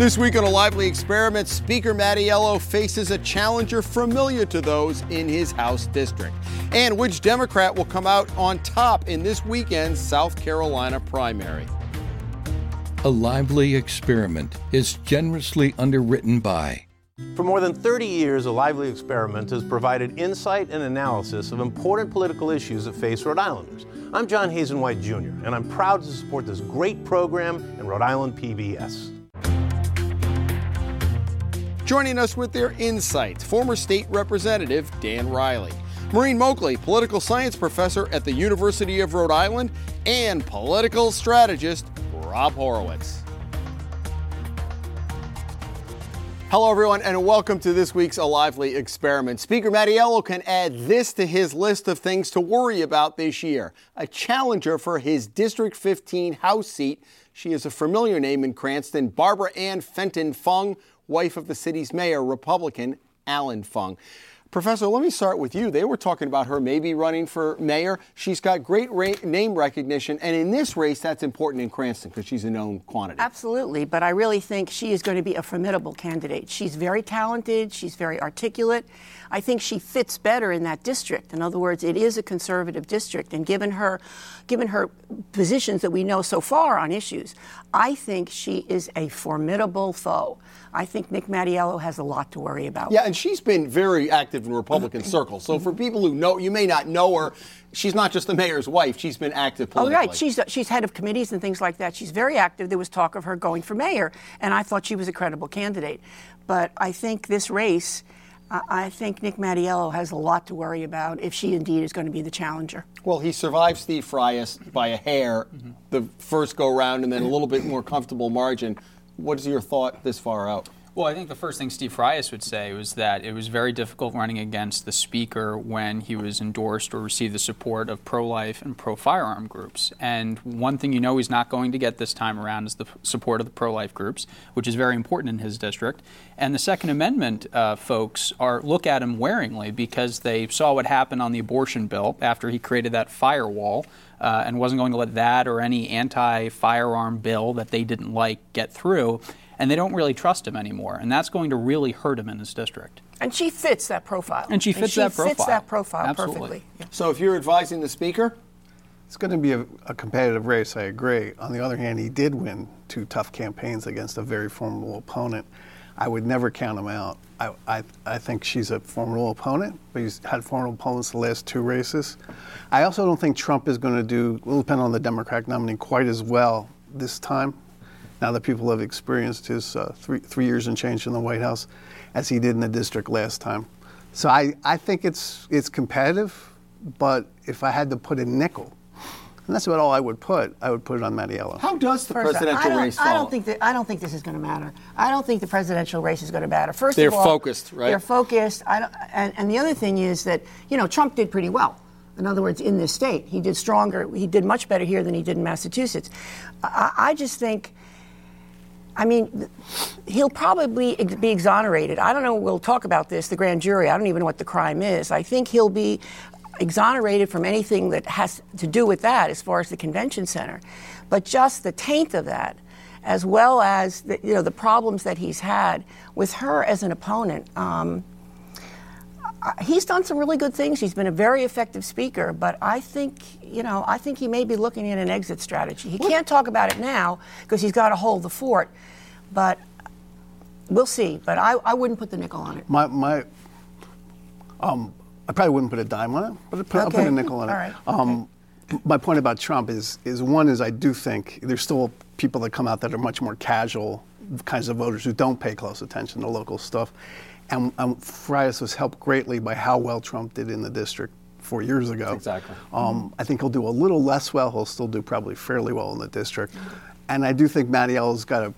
This week on a lively experiment, Speaker Mattiello faces a challenger familiar to those in his House district. And which Democrat will come out on top in this weekend's South Carolina primary? A lively experiment is generously underwritten by. For more than 30 years, A Lively Experiment has provided insight and analysis of important political issues that face Rhode Islanders. I'm John Hazen White Jr., and I'm proud to support this great program in Rhode Island PBS. Joining us with their insights, former state representative Dan Reilly, Maureen Moakley, political science professor at the University of Rhode Island, and political strategist Rob Horowitz. Hello, everyone, and welcome to this week's A Lively Experiment. Speaker Mattiello can add this to his list of things to worry about this year a challenger for his District 15 House seat. She is a familiar name in Cranston, Barbara Ann Fenton Fung wife of the city's mayor, Republican Allan Fung. Professor, let me start with you. They were talking about her maybe running for mayor. She's got great ra- name recognition, and in this race, that's important in Cranston because she's a known quantity. Absolutely, but I really think she is going to be a formidable candidate. She's very talented, she's very articulate. I think she fits better in that district. In other words, it is a conservative district, and given her, given her positions that we know so far on issues, I think she is a formidable foe. I think Nick Mattiello has a lot to worry about. Yeah, and she's been very active in Republican circles. So for people who know, you may not know her. She's not just the mayor's wife. She's been active politically. Oh, right. She's she's head of committees and things like that. She's very active. There was talk of her going for mayor, and I thought she was a credible candidate. But I think this race I think Nick Mattiello has a lot to worry about if she indeed is going to be the challenger. Well, he survived Steve Frias by a hair mm-hmm. the first go round and then a little bit more comfortable margin. What is your thought this far out? Well, I think the first thing Steve Frias would say was that it was very difficult running against the speaker when he was endorsed or received the support of pro life and pro firearm groups. And one thing you know he's not going to get this time around is the support of the pro life groups, which is very important in his district. And the Second Amendment uh, folks are look at him waringly because they saw what happened on the abortion bill after he created that firewall. Uh, and wasn't going to let that or any anti firearm bill that they didn't like get through and they don't really trust him anymore, and that's going to really hurt him in his district. And she fits that profile. And she fits and she that profile. Fits that profile Absolutely. perfectly. Yeah. So if you're advising the speaker, it's going to be a, a, competitive race. I agree. On the other hand, he did win two tough campaigns against a very formidable opponent. I would never count him out. I, I, I think she's a formidable opponent, but he's had formidable opponents the last two races. I also don't think Trump is going to do, will depend on the Democratic nominee, quite as well this time now that people have experienced his uh, three, three years and change in the White House as he did in the district last time. So I, I think it's, it's competitive, but if I had to put a nickel, and that's about all I would put. I would put it on Mattiello. How does the First, presidential I race fall? I don't think that, I don't think this is going to matter. I don't think the presidential race is going to matter. First they're of all, focused, right? They're focused. I don't, and, and the other thing is that you know Trump did pretty well. In other words, in this state, he did stronger. He did much better here than he did in Massachusetts. I, I just think I mean, he'll probably be exonerated. I don't know, we'll talk about this, the grand jury. I don't even know what the crime is. I think he'll be exonerated from anything that has to do with that as far as the convention center. But just the taint of that, as well as the, you know, the problems that he's had with her as an opponent. Um, he's done some really good things. He's been a very effective speaker, but I think, you know, I think he may be looking at an exit strategy. He can't talk about it now because he's got to hold the fort, but we'll see. But I, I wouldn't put the nickel on it. My, my, um, I probably wouldn't put a dime on it, but I'll put, okay. I'll put a nickel on it. All right. Um, okay. My point about Trump is, is one is I do think there's still people that come out that are much more casual kinds of voters who don't pay close attention to local stuff. And, and Frias was helped greatly by how well Trump did in the district four years ago. Exactly. Um, I think he'll do a little less well. He'll still do probably fairly well in the district. And I do think Mattiello's got a,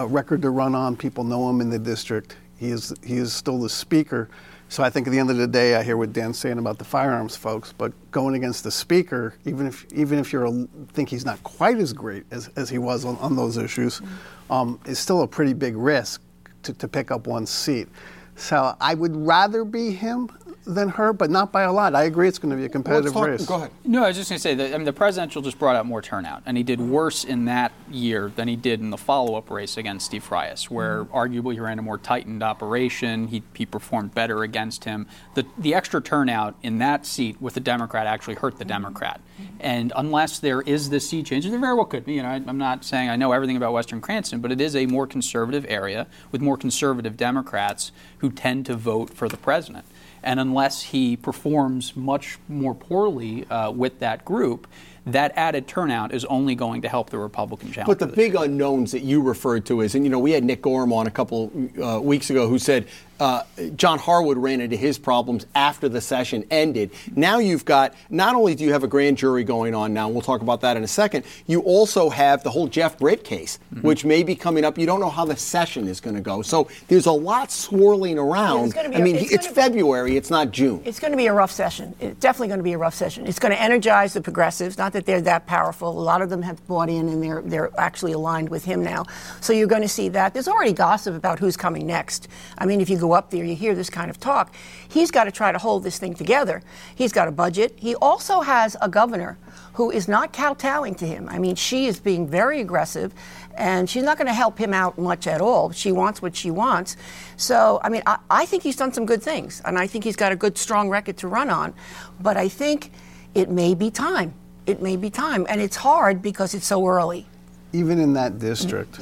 a record to run on. People know him in the district. He is, he is still the speaker. So I think at the end of the day, I hear what Dan's saying about the firearms folks, but going against the speaker, even if even if you think he's not quite as great as, as he was on, on those issues, um, is still a pretty big risk to, to pick up one seat. So I would rather be him than her, but not by a lot. I agree it's going to be a competitive talk- race. Go ahead. No, I was just going to say that I mean, the presidential just brought out more turnout, and he did worse in that year than he did in the follow-up race against Steve Frias, where mm-hmm. arguably he ran a more tightened operation. He, he performed better against him. The the extra turnout in that seat with the Democrat actually hurt the mm-hmm. Democrat, mm-hmm. and unless there is this seat change, and there very well could be. You know, I, I'm not saying I know everything about Western Cranston, but it is a more conservative area with more conservative Democrats who tend to vote for the president. And unless he performs much more poorly uh, with that group, that added turnout is only going to help the Republican challenge. But the big unknowns that you referred to is, and you know, we had Nick Gorham on a couple uh, weeks ago who said uh, John Harwood ran into his problems after the session ended. Now you've got, not only do you have a grand jury going on now, we'll talk about that in a second, you also have the whole Jeff Britt case, Mm-hmm. which may be coming up. You don't know how the session is going to go. So there's a lot swirling around. be I a- mean, it's it's, gonna be- February, it's not June. It's going to be a rough session. It's definitely going to be a rough session. It's going to energize the progressives. Not that they're that powerful. A lot of them have bought in and they're they're actually aligned with him now. So you're going to see that. There's already gossip about who's coming next. I mean, if you go up there, you hear this kind of talk. He's got to try to hold this thing together. He's got a budget. He also has a governor who is not kowtowing to him. I mean, she is being very aggressive, and she's not going to help him out much at all. She wants what she wants. So, I mean, I, I think he's done some good things, and I think he's got a good, strong record to run on. But I think it may be time. It may be time, and it's hard because it's so early. even in that district,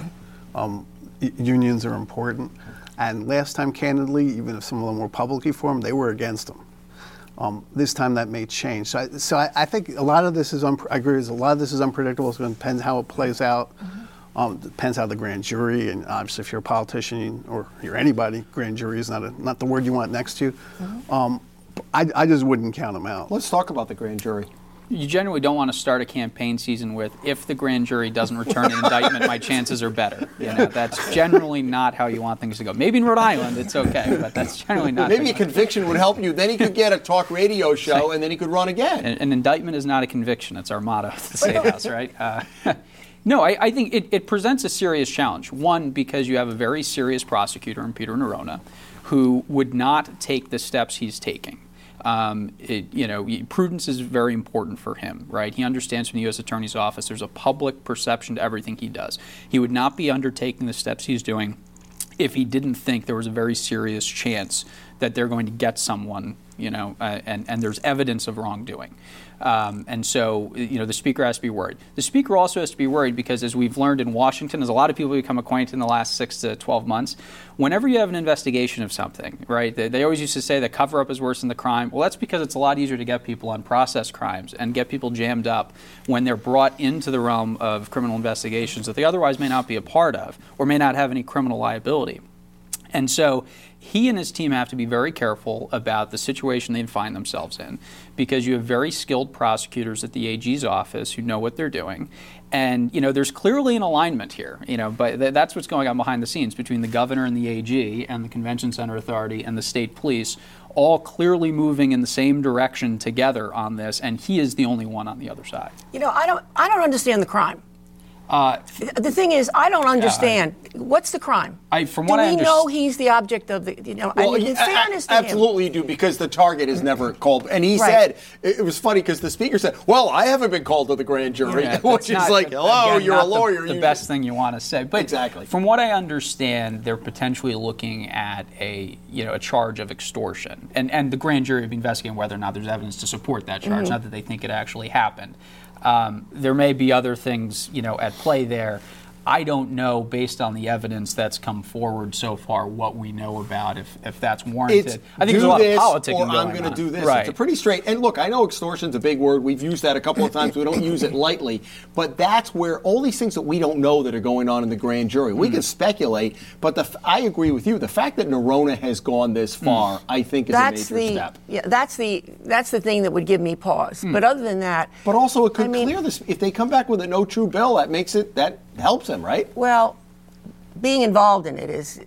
um, unions are important. And last time, candidly, even if some of them were publicly formed, they were against them. Um, this time that may change. So, I, so I, I think a lot of this is, unpre- I agree, with a lot of this is unpredictable. It's going to depend how it plays out. Um, depends how the grand jury, and obviously if you're a politician or you're anybody, grand jury is not, a, not the word you want next to you. Um, I, I just wouldn't count them out. Let's talk about the grand jury. You generally don't want to start a campaign season with if the grand jury doesn't return an indictment, my chances are better. You know, that's generally not how you want things to go. Maybe in Rhode Island it's okay, but that's generally not. Maybe a conviction would help you. Then he could get a talk radio show, and then he could run again. An, an indictment is not a conviction. It's our motto at the State House, right? Uh, no, I, I think it, it presents a serious challenge. One, because you have a very serious prosecutor in Peter Neronha who would not take the steps he's taking. Um, it, you know, prudence is very important for him, right? He understands from the U.S. Attorney's Office there's a public perception to everything he does. He would not be undertaking the steps he's doing if he didn't think there was a very serious chance that they're going to get someone, you know, uh, and, and there's evidence of wrongdoing. Um, and so, you know, the speaker has to be worried. The speaker also has to be worried because, as we've learned in Washington, as a lot of people become acquainted in the last six to 12 months, whenever you have an investigation of something, right, they, they always used to say the cover up is worse than the crime. Well, that's because it's a lot easier to get people on process crimes and get people jammed up when they're brought into the realm of criminal investigations that they otherwise may not be a part of or may not have any criminal liability. And so he and his team have to be very careful about the situation they find themselves in because you have very skilled prosecutors at the AG's office who know what they're doing. And, you know, there's clearly an alignment here, you know, but th- that's what's going on behind the scenes between the governor and the AG and the Convention Center Authority and the state police, all clearly moving in the same direction together on this. And he is the only one on the other side. You know, I don't, I don't understand the crime. Uh, The thing is, I don't understand. What's the crime? I- from do what I we underst- know he's the object of the? You know, I mean, in a- a- fairness to him. absolutely you do because the target is never called. And he Right. said it, was funny because the speaker said, "Well, I haven't been called to the grand jury," Yeah, which is like, "Hello, again, you're a not the- lawyer." The, best thing you want to say, but Exactly. From what I understand, they're potentially looking at a you know a charge of extortion, and and the grand jury will be investigating whether or not there's evidence to support that charge, Mm-hmm. not that they think it actually happened. Um, there may be other things you know at play there. I don't know, based on the evidence that's come forward so far, what we know about if, if that's warranted. It's I think there's a lot this of politicking or going I'm going to on. do this. Right. It's a pretty straight. And look, I know extortion's a big word. We've used that a couple of times. We don't use it lightly. But that's where all these things that we don't know that are going on in the grand jury. We Hmm. can speculate, but the, f- I agree with you. The fact that Neronha has gone this Hmm. far, I think, is That's a major the step. yeah. That's the that's the thing that would give me pause. Hmm. But other than that, But also, it could I mean- clear this. If they come back with a no true bill, that makes it that helps them, right? Well, being involved in it is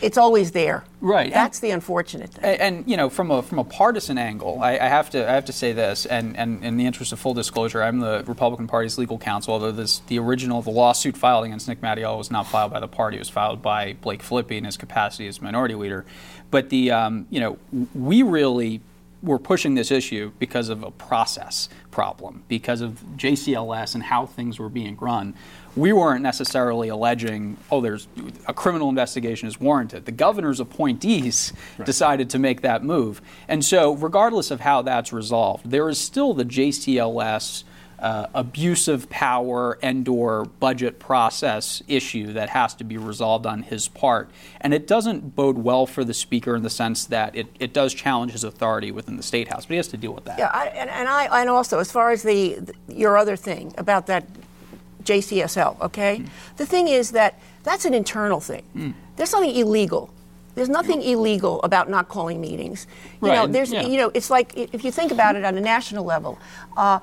it's always there. Right. That's the unfortunate thing. And, and, you know, from a from a partisan angle, I, I, have to I have to say this, and, and in the interest of full disclosure, I'm the Republican Party's legal counsel. Although this the original the lawsuit filed against Nick Mattiello was not filed by the party; it was filed by Blake Filippi in his capacity as minority leader. But the um, you know we really were pushing this issue because of a process problem, because of JCLS and how things were being run we weren't necessarily alleging, oh, there's a criminal investigation is warranted. The governor's appointees right. decided to make that move. And so, regardless of how that's resolved, there is still the JCLS uh, abusive power and or budget process issue that has to be resolved on his part. And it doesn't bode well for the speaker in the sense that it, it does challenge his authority within the state house, but he has to deal with that. Yeah, I, and, and I and also as far as the, the your other thing about that JCSL, okay? Mm. The thing is that that's an internal thing. Mm. There's something illegal. There's nothing illegal about not calling meetings. You right. know, there's, yeah. you know, it's like if you think about it on a national level, uh,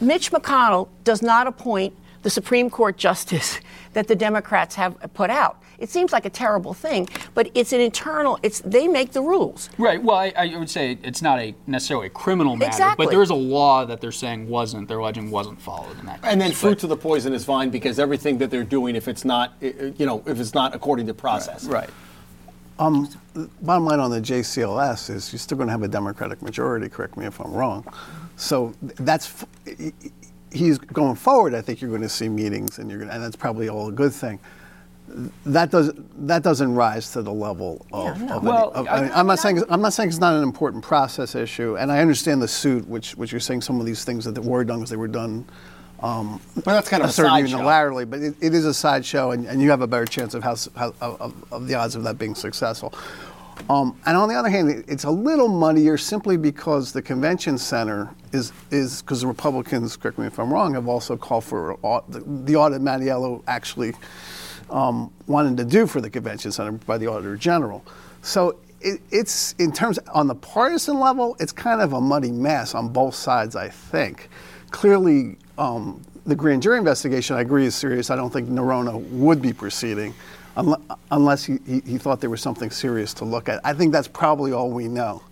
Mitch McConnell does not appoint the Supreme Court justice that the Democrats have put out. It seems like a terrible thing, but it's an internal. It's they make the rules. Right. Well, I, I would say it's not a necessarily a criminal matter, exactly. but there is a law that they're saying wasn't. They're alleging wasn't followed in that. Case. And then fruit to the poisonous vine because everything that they're doing, if it's not, you know, if it's not according to process. Right. right. Um, bottom line on the JCLS is you're still going to have a Democratic majority. Correct me if I'm wrong. So that's he's going forward. I think you're going to see meetings, and you're going, to, and that's probably all a good thing that doesn't that doesn't rise to the level of. Yeah, no. of well, of, I, am not saying I'm not saying it's not an important process issue, and I understand the suit, which which you're saying some of these things that were done because they were done. Um, but that's kind of a sideshow. unilaterally, but it, it is a sideshow, and, and you have a better chance of how, how of, of, the odds of that being successful. Um, and on the other hand, it's a little muddier simply because the convention center is is because the Republicans, correct me if I'm wrong, have also called for the, the audit Mattiello actually um, wanted to do for the convention center by the auditor general. So it, it's in terms on the partisan level, it's kind of a muddy mess on both sides. I think clearly um, the grand jury investigation, I agree, is serious. I don't think Neronha would be proceeding unless he, he, he, thought there was something serious to look at. I think that's probably all we know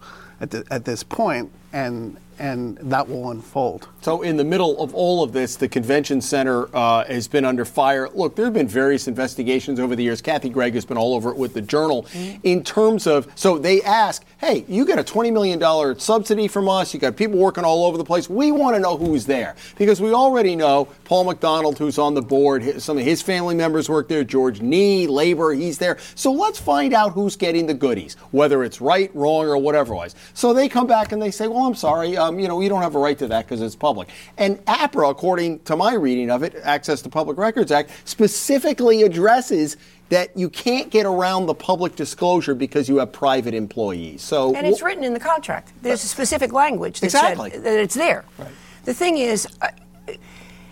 at, the, at this point, and and that will unfold. So, in the middle of all of this, the convention center uh, has been under fire. Look, there have been various investigations over the years. Kathy Gregg has been all over it with the Journal. Mm-hmm. In terms of, so they ask, hey, you get a $20 million subsidy from us. You got people working all over the place. We want to know who's there because we already know Paul McDonald, who's on the board, some of his family members work there. George Nee, labor, he's there. So let's find out who's getting the goodies, whether it's right, wrong, or whatever it was. So they come back and they say, well, I'm sorry. Um, um, you know, you don't have a right to that because it's public. And APRA, according to my reading of it, Access to Public Records Act, specifically addresses that you can't get around the public disclosure because you have private employees. So and it's written in the contract. There's a specific language that exactly. said that it's there. Right. The thing is, uh,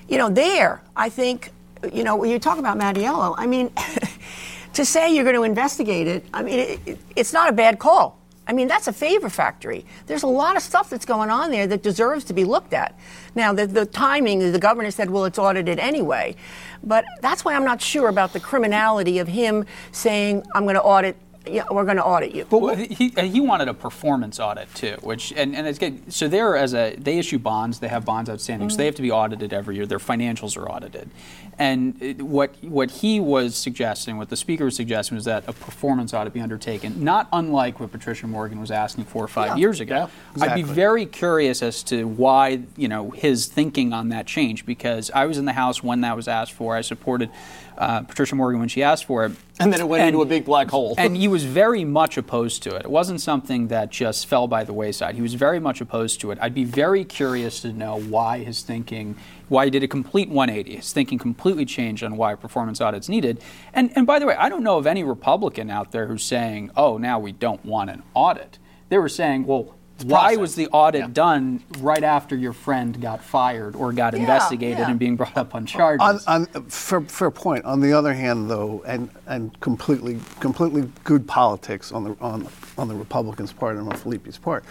you know, there I think, you know, when you talk about Mattiello, I mean. to say you're going to investigate it, I mean, it, it, it's not a bad call. I mean, that's a favor factory. There's a lot of stuff that's going on there that deserves to be looked at. Now, the, the timing, the governor said, well, it's audited anyway. But that's why I'm not sure about the criminality of him saying, I'm going to audit yeah, we're going to audit you. But well, he, he wanted a performance audit too, which and, and it's good. So they're as a they issue bonds, they have bonds outstanding, mm-hmm. so they have to be audited every year. Their financials are audited, and what what he was suggesting, what the speaker was suggesting, was that a performance ought to be undertaken, not unlike what Patricia Morgan was asking for five yeah. years ago. Yeah, exactly. I'd be very curious as to why you know his thinking on that change, because I was in the House when that was asked for. I supported uh, Patricia Morgan when she asked for it. And then it went and, into a big black hole. and he was very much opposed to it. It wasn't something that just fell by the wayside. He was very much opposed to it. I'd be very curious to know why his thinking, why he did a complete 180. His thinking completely changed on why performance audits needed. And, and by the way, I don't know of any Republican out there who's saying, oh, now we don't want an audit. They were saying, well, why was the audit yeah. done right after your friend got fired or got yeah, investigated yeah. and being brought up on charges? On, on, for, for point. On the other hand, though, and, and completely completely good politics on the on on the Republicans' part and on Filippi's part.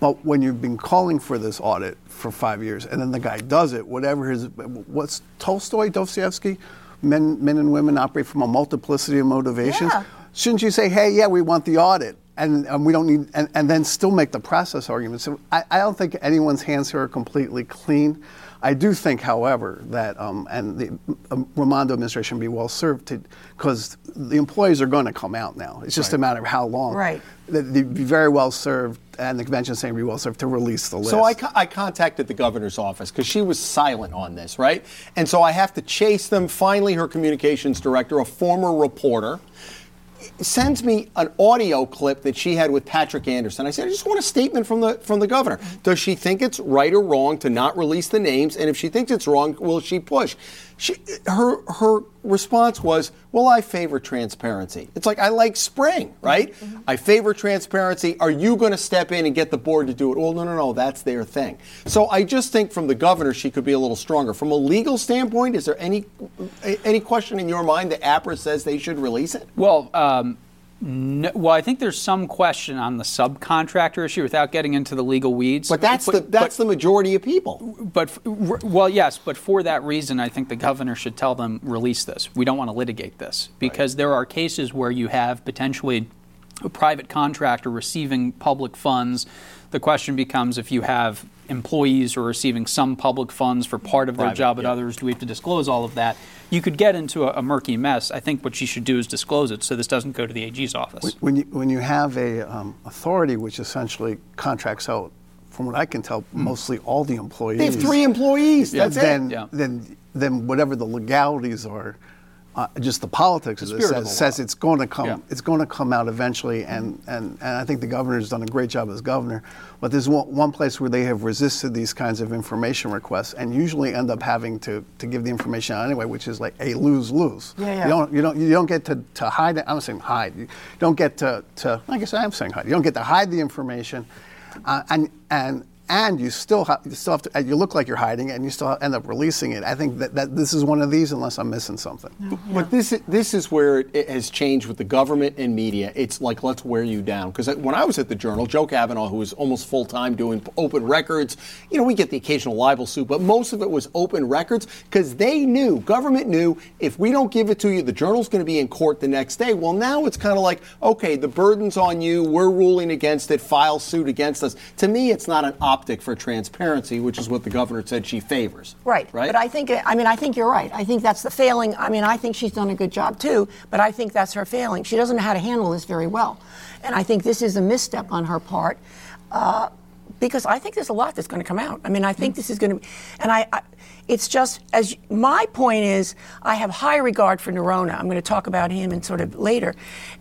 But when you've been calling for this audit for five years, and then the guy does it, whatever his what's Tolstoy, Dostoevsky, men, men and women operate from a multiplicity of motivations. Yeah. Shouldn't you say, hey, yeah, we want the audit? And, and we don't need, and, and then still make the process argument. So I, I don't think anyone's hands here are completely clean. I do think, however, that um, and the um, Raimondo administration be well served because the employees are going to come out now. It's just a matter of how long. Right. They- They'd be very well served, and the convention saying be well served to release the list. So I, co- I contacted the governor's office because she was silent on this, right? And so I have to chase them. Finally, her communications director, a former reporter, sends me an audio clip that she had with Patrick Anderson. I said, I just want a statement from the from the governor. Does she think it's right or wrong to not release the names? And if she thinks it's wrong, will she push? She, her her response was, "Well, I favor transparency." It's like I like spring, right? I favor transparency. Are you going to step in and get the board to do it? Well, no, no, no. That's their thing. So I just think from the governor, she could be a little stronger. From a legal standpoint, is there any any question in your mind that APRA says they should release it? Well, um, no, well, I think there's some question on the subcontractor issue without getting into the legal weeds. But that's the that's the majority of people. But well, yes, but for that reason, I think the governor should tell them release this. We don't want to litigate this because there are cases where you have potentially a private contractor receiving public funds. The question becomes if you have employees who are receiving some public funds for part of their Private, job and yeah. others. Do we have to disclose all of that? You could get into a, a murky mess. I think what you should do is disclose it so this doesn't go to the AG's office. When you, when you have a um, authority which essentially contracts out, from what I can tell, mostly all the employees. They have three employees. That's then, it. Yeah. then, then whatever the legalities are, uh, just the politics of The this spirit of says, says it's going to come. Yeah. It's going to come out eventually, and, and, and I think the governor's done a great job as governor. But there's one, one place where they have resisted these kinds of information requests, and usually end up having to, to give the information out anyway, which is like a lose lose. Yeah, yeah. You don't you don't you don't get to, to hide it. I'm saying hide. You don't get to, to I guess I am saying hide. You don't get to hide the information, uh, and and and you still have you still have to. and You look like you're hiding it, and you still end up releasing it. I think that, that this is one of these, unless I'm missing something. Oh, but this is, this is where it- it has changed with the government and media. It's like let's wear you down. Because when I was at the Journal, Joe Cavanagh, who was almost full time doing open records, you know, we get the occasional libel suit, but most of it was open records because they knew, government knew, if we don't give it to you, the Journal's going to be in court the next day. Well, now it's kind of like, okay, the burden's on you. We're ruling against it. File suit against us. To me, it's not an optic for transparency, which is what the governor said she favors. Right. Right. But I think, I mean, I think you're right. I think that's the failing. I mean, I think she's done a good job too, but I think that's her failing. She doesn't know how to handle this very well. And I think this is a misstep on her part. Uh, because I think there's a lot that's going to come out. I mean, I think this is going to be, and I, I it's just as my point is, I have high regard for Neronha. I'm going to talk about him and sort of later,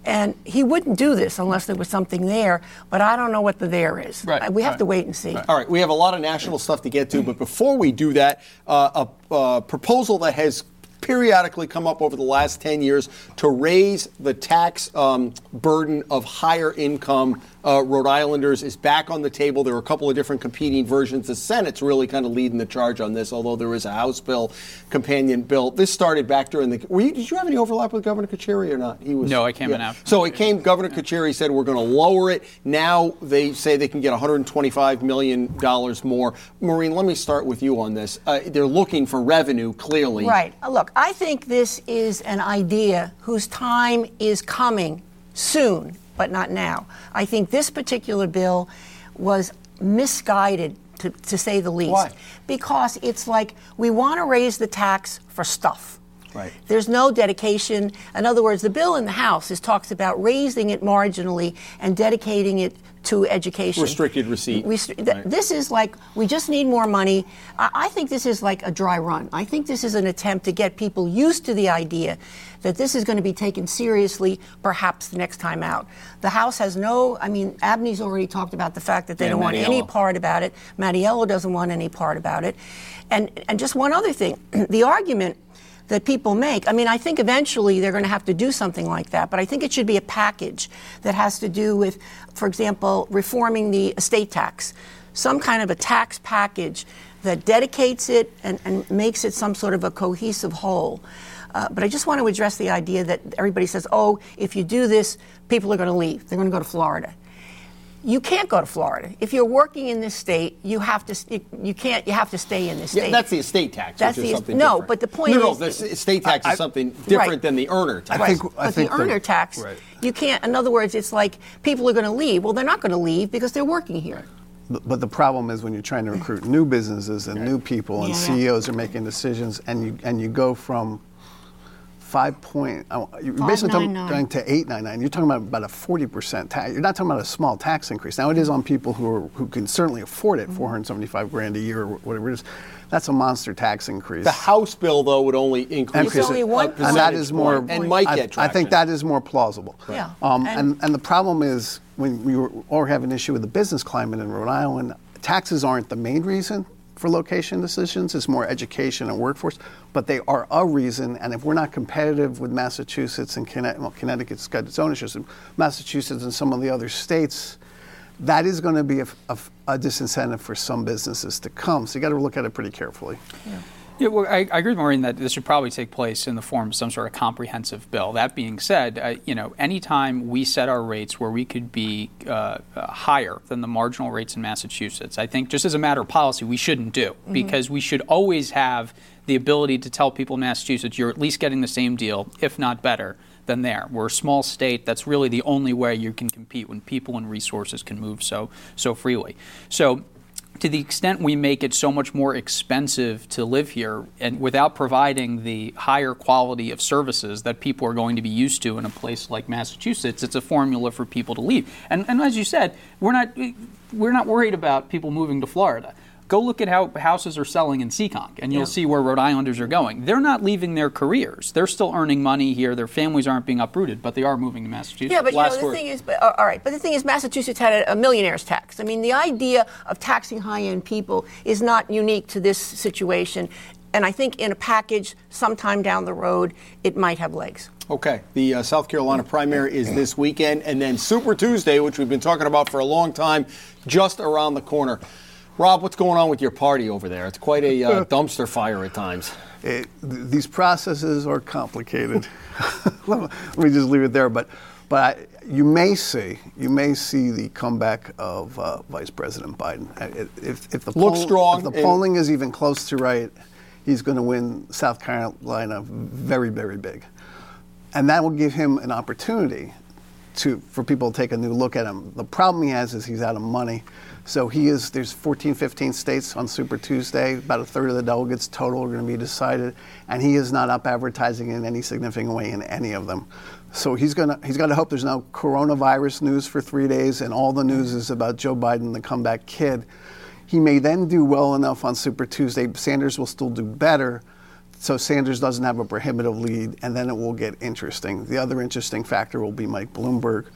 and he wouldn't do this unless there was something there. But I don't know what the there is. Right, We have right. to wait and see. All right, we have a lot of national stuff to get to, but before we do that, uh, a, a proposal that has periodically come up over the last 10 years to raise the tax um, burden of higher income uh, Rhode Islanders is back on the table. There are a couple of different competing versions. The Senate's really kind of leading the charge on this, although there is a House bill, companion bill. This started back during the. Were you, did you have any overlap with Governor Carcieri or not? He was. No, I came in after. So it came. Governor Carcieri said we're going to lower it. Now they say they can get 125 million dollars more. Maureen, let me start with you on this. Uh, they're looking for revenue, clearly. Right. Uh, Look, I think this is an idea whose time is coming soon, but not now. I think this particular bill was misguided, to, to say the least. Why? Because it's like we want to raise the tax for stuff. Right. There's no dedication. In other words, the bill in the House is talks about raising it marginally and dedicating it to education. Restricted receipt. We, th- Right. This is like we just need more money. I, I think this is like a dry run. I think this is an attempt to get people used to the idea that this is going to be taken seriously, perhaps the next time out. The House has no. I mean, Abney's already talked about the fact that they Yeah, don't want any part about it. Mattiello doesn't want any part about it. And and just one other thing, the argument that people make. I mean, I think eventually they're going to have to do something like that, but I think it should be a package that has to do with, for example, reforming the estate tax, some kind of a tax package that dedicates it and, and makes it some sort of a cohesive whole. Uh, but I just want to address the idea that everybody says, oh, if you do this, people are going to leave. They're going to go to Florida. You can't go to Florida. If you're working in this state, you have to you, you can't you have to stay in this state. Yeah, state. that's the estate tax. That's which is the- something no, different. but the point no, is- no, the estate tax I- is something different Right. than the earner tax. Right. think- but think the the- earner tax, right. you can't. In other words, it's like people are going to leave. Well, they're not going to leave because they're working here. But but the problem is when you're trying to recruit new businesses and new people, and Yeah. CEOs are making decisions, and you and you go from five point, uh, you're basically talking, 599. going to eight nine nine. You're talking about about a forty percent tax. You're not talking about a small tax increase. Now it is on people who are, who can certainly afford it, 475 grand a year or whatever it is. That's a monster tax increase. The House bill, though, would only increase Increase it only a one and that percentage is more. point, and might I, get I think that is more plausible. Yeah. Um, And- and, and the problem is when we were, or have an issue with the business climate in Rhode Island, taxes aren't the main reason for location decisions. It's more education and workforce, but they are a reason. And if we're not competitive with Massachusetts and Connecticut, well, Connecticut's got its own issues, Massachusetts and some of the other states. That is going to be a, a, a disincentive for some businesses to come. So you got to look at it pretty carefully. Yeah, well, I, I agree with Maureen that this should probably take place in the form of some sort of comprehensive bill. That being said, uh, you know, anytime we set our rates where we could be uh, uh, higher than the marginal rates in Massachusetts, I think just as a matter of policy, we shouldn't do because we should always have the ability to tell people in Massachusetts you're at least getting the same deal, if not better, than there. We're a small state. That's really the only way you can compete when people and resources can move so so freely. So to the extent we make it so much more expensive to live here and without providing the higher quality of services that people are going to be used to in a place like Massachusetts, it's a formula for people to leave. And, and as you said, we're not, we're not worried about people moving to Florida. Go look at how houses are selling in Seekonk, and you'll Yeah. see where Rhode Islanders are going. They're not leaving their careers. They're still earning money here. Their families aren't being uprooted, but they are moving to Massachusetts. Yeah, but you know the word. thing is, but, uh, all right. But the thing is, Massachusetts had a, a millionaire's tax. I mean, the idea of taxing high-end people is not unique to this situation, and I think in a package, sometime down the road, it might have legs. Okay, the uh, South Carolina primary is this weekend, and then Super Tuesday, which we've been talking about for a long time, just around the corner. Rob, what's going on with your party over there? It's quite a uh, dumpster fire at times. it, th- these processes are complicated. let, me, just leave it there. But, but I, you may see, you may see the comeback of uh, Vice President Biden. Uh, If, if the Looks strong if the polling is even close to right, he's going to win South Carolina very, very big, and that will give him an opportunity to for people to take a new look at him. The problem he has is he's out of money. So he is there's 14, 15 states on Super Tuesday. About a third of the delegates total are going to be decided, and he is not up advertising in any significant way in any of them. So he's gonna he's got to hope there's no coronavirus news for three days, and all the news is about Joe Biden, the comeback kid. He may then do well enough on Super Tuesday. Sanders will still do better. So Sanders doesn't have a prohibitive lead, and then it will get interesting. The other interesting factor will be Mike Bloomberg,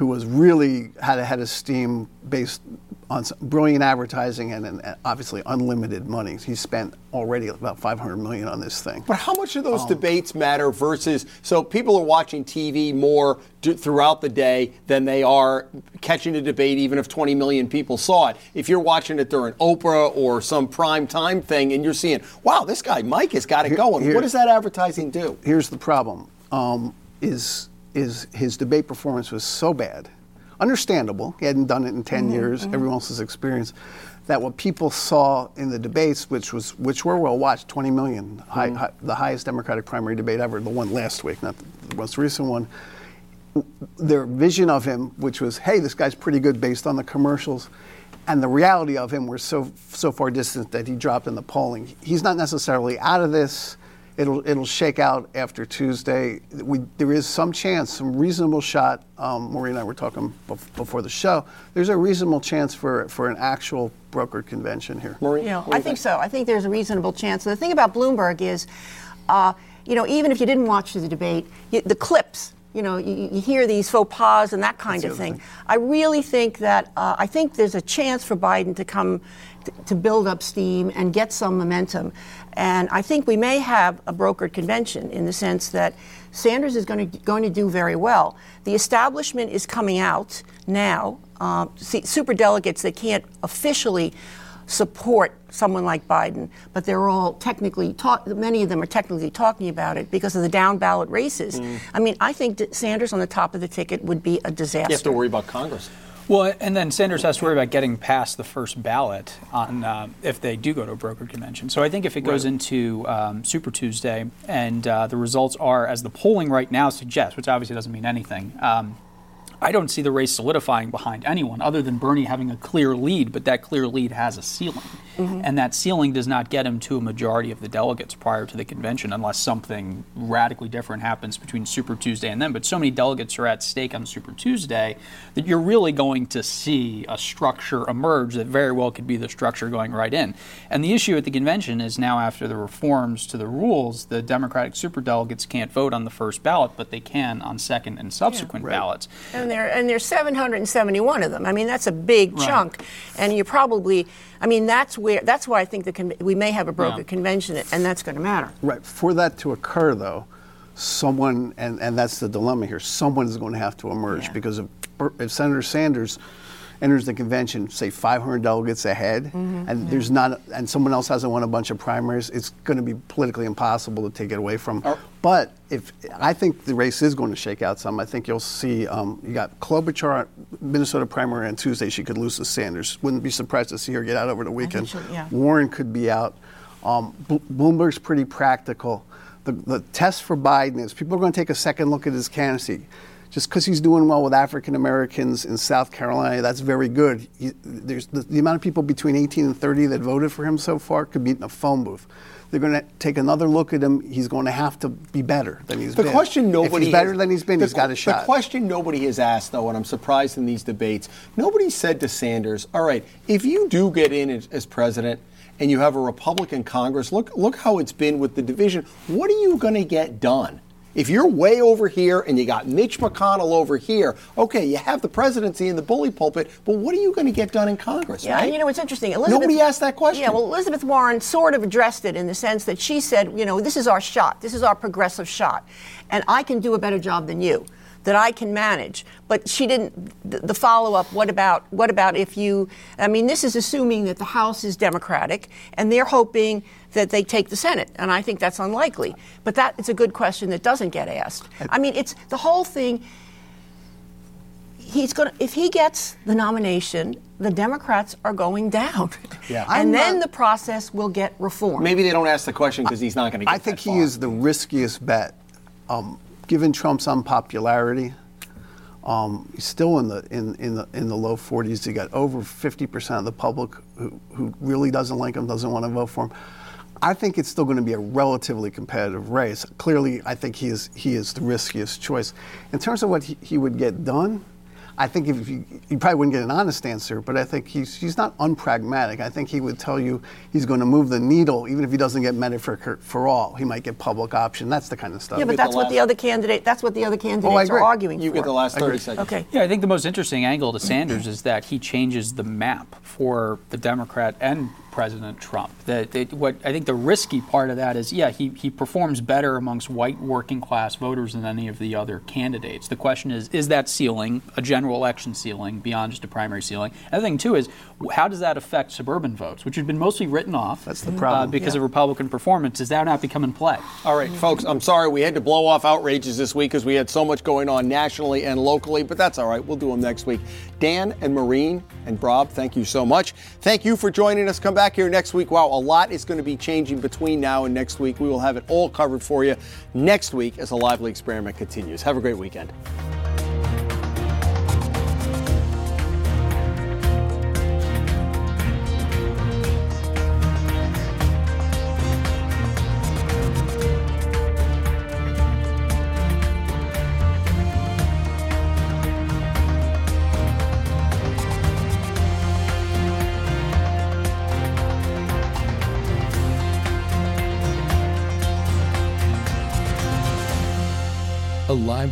who was really had a head of steam based on some brilliant advertising and, and obviously unlimited money. He spent already about 500 million on this thing. But how much do Um, those debates matter versus so people are watching TV more d- throughout the day than they are catching a debate, even if 20 million people saw it. If you're watching it during Oprah or some prime time thing and you're seeing, wow, this guy Mike has got it going. here- what does that advertising do? Here's the problem: um, is is his debate performance was so bad, understandable. He hadn't done it in 10 mm-hmm, years. Mm-hmm. Everyone else's experience. That what people saw in the debates, which was which were well watched, 20 million, high, mm-hmm. high, the highest Democratic primary debate ever, the one last week, not the most recent one. Their vision of him, which was, hey, this guy's pretty good based on the commercials, and the reality of him were so so far distant that he dropped in the polling. He's not necessarily out of this. It'll it'll shake out after Tuesday. We, there is some chance, some reasonable shot. Um, Maureen and I were talking bef- before the show. There's a reasonable chance for for an actual brokered convention here. Maureen? You know, I think so. I think there's a reasonable chance. The thing about Bloomberg is, uh, you know, even if you didn't watch the debate, you, the clips, you know, you, you hear these faux pas and that kind That's of thing. thing. I really think that uh, I think there's a chance for Biden to come t- to build up steam and get some momentum. And I think we may have a brokered convention in the sense that Sanders is going to going to do very well. The establishment is coming out now. Uh, see, super delegates that can't officially support someone like Biden, but they're all technically talk. Many of them are technically talking about it because of the down ballot races. I mean, I think Sanders on the top of the ticket would be a disaster. You have to worry about Congress. Well, and then Sanders has to worry about getting past the first ballot on uh, if they do go to a broker convention. So I think if it goes right. into um, Super Tuesday and uh, the results are as the polling right now suggests, which obviously doesn't mean anything. Um, I don't see the race solidifying behind anyone other than Bernie having a clear lead, but that clear lead has a ceiling. Mm-hmm. And that ceiling does not get him to a majority of the delegates prior to the convention unless something radically different happens between Super Tuesday and then. But so many delegates are at stake on Super Tuesday that you're really going to see a structure emerge that very well could be the structure going right in. And the issue at the convention is now after the reforms to the rules, the Democratic superdelegates can't vote on the first ballot, but they can on second and subsequent yeah, right. ballots. And there and there's 771 of them. I mean, that's a big right. chunk, and you probably, I mean, that's where that's why I think the con- we may have a broker yeah. convention, and that's going to matter. Right. For that to occur, though, someone, and, and that's the dilemma here. Someone is going to have to emerge yeah. because if, if Senator Sanders enters the convention, say 500 delegates ahead, mm-hmm. and yeah. there's not, and someone else hasn't won a bunch of primaries, it's going to be politically impossible to take it away from. Oh. But if I think the race is going to shake out some, I think you'll see um, you got Klobuchar, Minnesota primary on Tuesday. She could lose to Sanders. Wouldn't be surprised to see her get out over the weekend. Yeah. Warren could be out. Um, Bloomberg's pretty practical. The, the test for Biden is people are going to take a second look at his candidacy just because he's doing well with African Americans in South Carolina, that's very good. He, there's the, the, amount of people between 18 and 30 that voted for him so far could be in a phone booth. They're going to take another look at him. He's going to have to be better than he's the been. The question nobody if he's better than he's been, the, he's got a shot. The question nobody has asked, though, and I'm surprised in these debates, nobody said to Sanders, "All right, if you do get in as, as president." And you have a Republican Congress. Look, look how it's been with the division. What are you going to get done? If you're way over here and you got Mitch McConnell over here, okay, you have the presidency in the bully pulpit, but what are you going to get done in Congress? Yeah, right? you know it's interesting. Elizabeth, Nobody asked that question. Yeah, well, Elizabeth Warren sort of addressed it in the sense that she said, you know, this is our shot, this is our progressive shot, and I can do a better job than you that I can manage. But she didn't. The follow up. What about what about if you? I mean, this is assuming that the House is Democratic, and they're hoping that they take the Senate, and I think that's unlikely. But that is a good question that doesn't get asked. I mean, it's the whole thing. He's going if he gets the nomination, the Democrats are going down. Yeah. and I'm then not, the process will get reformed. Maybe they don't ask the question because he's not going to get I think he far. is the riskiest bet. Um, given Trump's unpopularity, um, he's still in the in, in the in the low 40s. He got over 50 percent of the public who, who really doesn't like him, doesn't want to vote for him. I think it's still going to be a relatively competitive race. Clearly, I think he is he is the riskiest choice. In terms of what he, he would get done, I think if you, you probably wouldn't get an honest answer, but I think he's, he's not unpragmatic. I think he would tell you he's going to move the needle, even if he doesn't get Medicare for all. He might get public option. That's the kind of stuff. Yeah, but that's the what the other candidate. That's what the other candidates oh, are arguing you for. get the last 30 seconds. Okay. Yeah, I think the most interesting angle to Sanders is that he changes the map for the Democrat and President Trump. That, that, what I think the risky part of that is, yeah, he, he performs better amongst white working class voters than any of the other candidates. The question is, is that ceiling a general election ceiling beyond just a primary ceiling? And the thing too is, how does that affect suburban votes, which have been mostly written off? That's the problem. Uh, because yeah. of Republican performance. Does that not become in play? All right, folks. I'm sorry we had to blow off outrages this week because we had so much going on nationally and locally, but that's all right. We'll do them next week. Dan and Maureen and Rob, thank you so much. Thank you for joining us. Come back here next week. Wow, a lot is going to be changing between now and next week. We will have it all covered for you next week as a lively experiment continues. Have a great weekend.